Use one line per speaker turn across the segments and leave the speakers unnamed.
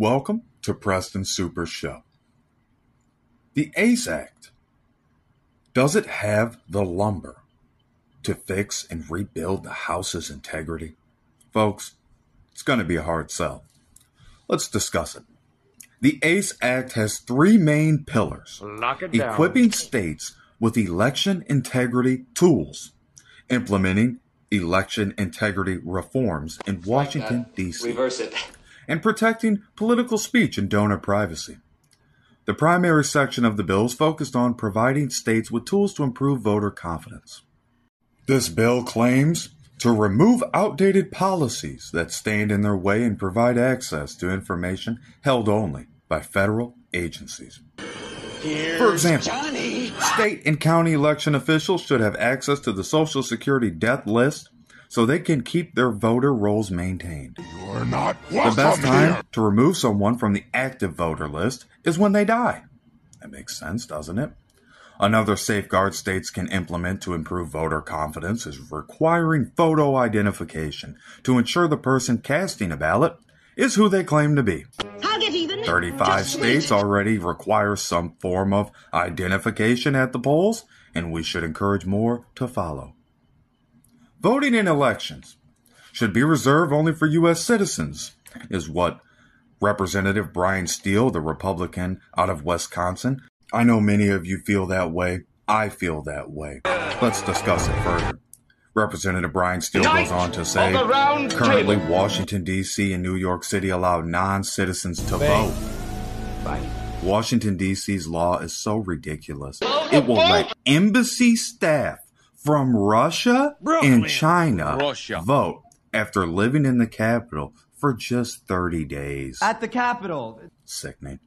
Welcome to Preston Super Show. The ACE Act. Does it have the lumber to fix and rebuild the House's integrity? Folks, it's going to be a hard sell. Let's discuss it. The ACE Act has three main pillars equipping states with election integrity tools, implementing election integrity reforms in Washington,
Like
D.C.,
Reverse it.
And protecting political speech and donor privacy. The primary section of the bill is focused on providing states with tools to improve voter confidence. This bill claims to remove outdated policies that stand in their way and provide access to information held only by federal agencies. For example, state and county election officials should have access to the Social Security death list so they can keep their voter rolls maintained.
You're not
The best time
here.
to remove someone from the active voter list is when they die. That makes sense, doesn't it? Another safeguard states can implement to improve voter confidence is requiring photo identification to ensure the person casting a ballot is who they claim to be.
I'll get even.
35
Just
states
wait.
already require some form of identification at the polls, and we should encourage more to follow. Voting in elections should be reserved only for U.S. citizens, is what Representative Bryan Steil, the Republican out of Wisconsin, I know many of you feel that way. I feel that way. Let's discuss it further. Representative Bryan Steil goes on to say
of the round
currently
table.
Washington, D.C. and New York City allow non citizens to vote. Washington, D.C.'s law is so ridiculous. It will let embassy staff from Russia and China
Russia.
vote after living in the capital for just 30 days.
At the capital.
Sickening.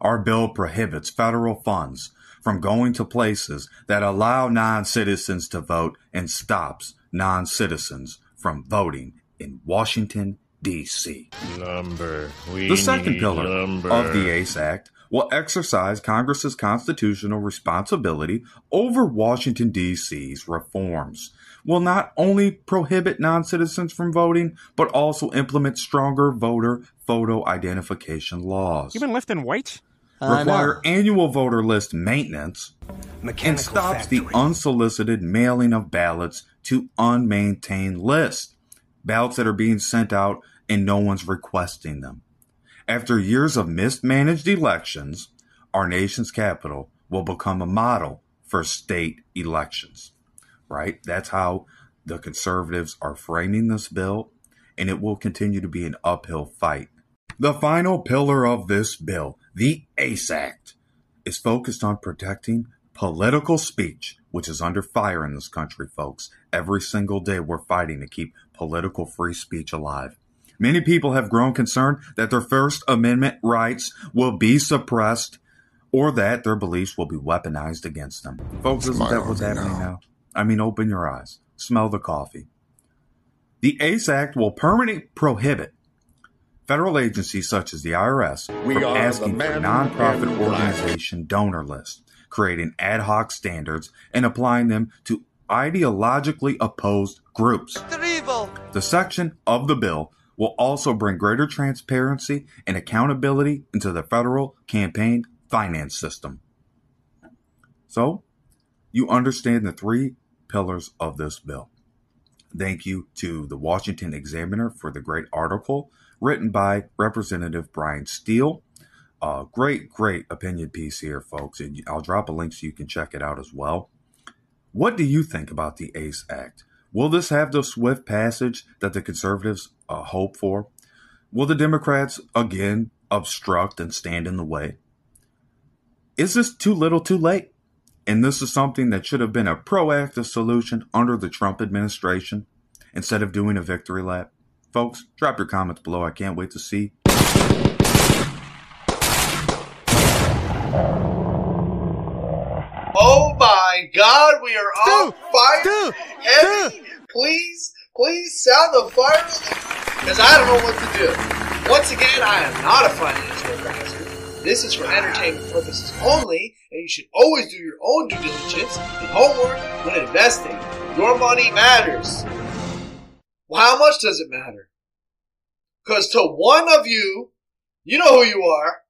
Our bill prohibits federal funds from going to places that allow non citizens to vote and stops non citizens from voting in Washington, D.C.
Lumber. We
The second pillar
lumber.
of the ACE Act will exercise Congress's constitutional responsibility over Washington, D.C.'s reforms. Will not only prohibit non citizens from voting, but also implement stronger voter photo identification laws.
You been lifting weights?
Require annual voter list maintenance Mechanical and stops the unsolicited mailing of ballots to unmaintained lists. Ballots that are being sent out and no one's requesting them. After years of mismanaged elections, our nation's capital will become a model for state elections. Right? That's how the conservatives are framing this bill, and it will continue to be an uphill fight. The final pillar of this bill, the ACE Act, is focused on protecting political speech, which is under fire in this country, folks. Every single day we're fighting to keep political free speech alive. Many people have grown concerned that their First Amendment rights will be suppressed or that their beliefs will be weaponized against them. Folks, isn't that what's happening
now.
now? I mean, open your eyes, smell the coffee. The ACE Act will permanently prohibit federal agencies such as the IRS
We
from asking for nonprofit
in black.
organization donor lists, creating ad hoc standards, and applying them to ideologically opposed groups. The section of the bill will also bring greater transparency and accountability into the federal campaign finance system. So, you understand the three pillars of this bill. Thank you to the Washington Examiner for the great article written by Representative Bryan Steil. Uh, great, great opinion piece here, folks. And I'll drop a link so you can check it out as well. What do you think about the ACE Act? Will this have the swift passage that the conservatives uh, hope for? Will the Democrats again obstruct and stand in the way? Is this too little too late? And this is something that should have been a proactive solution under the Trump administration instead of doing a victory lap. Folks, drop your comments below. I can't wait to see.
Oh my god, we are on fire!
dude,
Heavy! Please, please sound the fire because I don't know what to do. Once again, I am not a financial advisor. This is for entertainment purposes only, and you should always do your own due diligence and homework when investing. Your money matters. Well, how much does it matter? Because to one of you, You know who you are.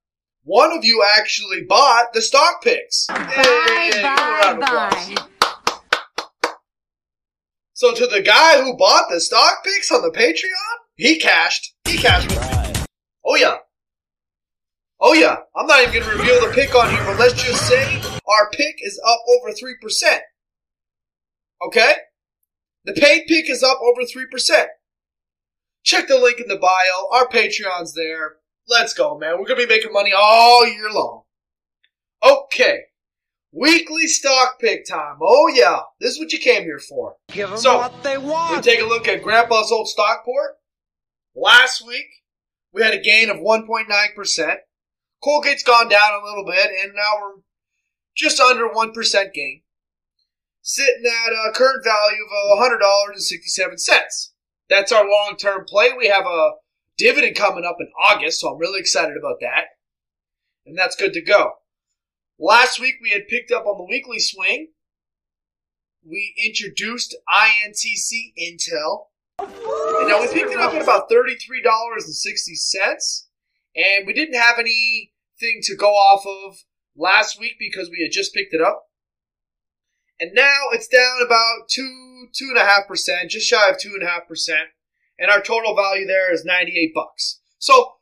One of you actually bought the stock picks.
Bye, bye, bye.
So to the guy who bought the stock picks on the Patreon, he cashed. He cashed. Oh yeah. Oh yeah. I'm not even gonna reveal the pick on here, but let's just say our pick is up over 3%. Okay? The paid pick is up over 3%. Check the link in the bio. Our Patreon's there. Let's go, man. We're gonna be making money all year long. Okay. Weekly stock pick time. Oh yeah. This is what you came here for.
Give them
So,
what they want.
We take a look at Grandpa's old stock port. Last week, we had a gain of 1.9%. Colgate's gone down a little bit, and now we're just under 1% gain. Sitting at a current value of $100.67. That's our long term play. We have a dividend coming up in August, so I'm really excited about that. And that's good to go. Last week, we had picked up on the weekly swing. We introduced INTC Intel. And now we picked it up at about $33.60. And we didn't have anything to go off of last week because we had just picked it up. And now it's down about two, two and a half percent, just shy of two and a half percent. And our total value there is 98 bucks. So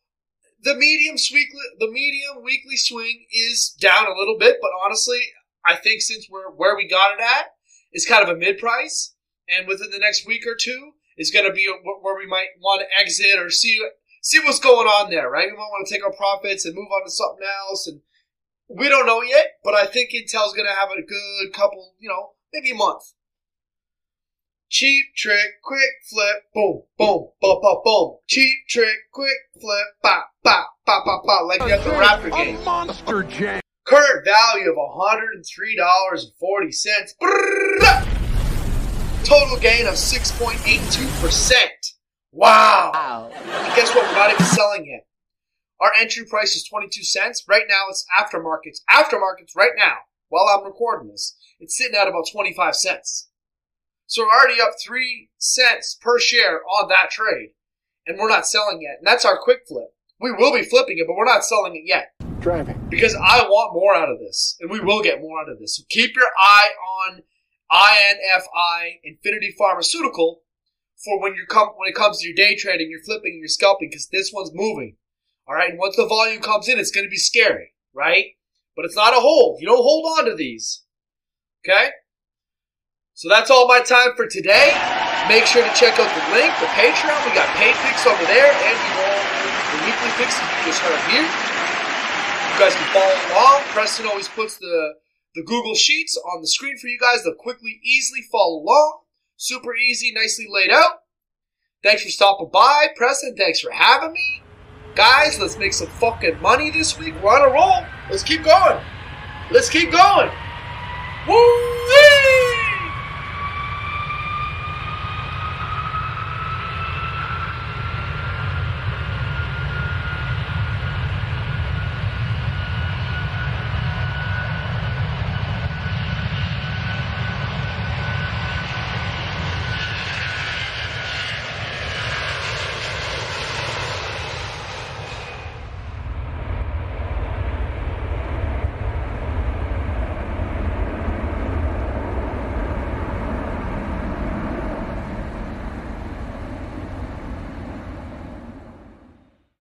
the medium weekly, the medium weekly swing is down a little bit, but honestly, I think since we're where we got it at, it's kind of a mid price, and within the next week or two is going to be where we might want to exit or see see what's going on there, right? We might want to take our profits and move on to something else, and we don't know yet. But I think Intel's going to have a good couple, you know, maybe a month. Cheap trick, quick flip, boom, boom, boom, boom, boom. Cheap trick, quick flip, bop, bop, bop, bop, bop, like the Raptor game.
Monster Jam.
Current value of $103.40. Total gain of 6.82%. Wow. And guess what? We're not even selling yet. Our entry price is 22 cents. Right now it's aftermarkets. Aftermarkets right now, while I'm recording this, it's sitting at about 25 cents. So we're already up 3 cents per share on that trade. And we're not selling yet. And that's our quick flip. We will be flipping it, but we're not selling it yet
Driving.
because I want more out of this, and we will get more out of this. So keep your eye on INFI Infinity Pharmaceutical for when you come when it comes to your day trading, your flipping, your scalping, because this one's moving. All right, and once the volume comes in, it's going to be scary, right? But it's not a hold. You don't hold on to these. Okay. So that's all my time for today. Make sure to check out the link, the Patreon. We got paid picks over there, and we over the weekly picks that you just heard here. You guys can follow along. Preston always puts the, the Google Sheets on the screen for you guys They'll quickly, easily follow along. Super easy, nicely laid out. Thanks for stopping by. Preston, thanks for having me. Guys, let's make some fucking money this week. We're on a roll. Let's keep going. Let's keep going. Woo!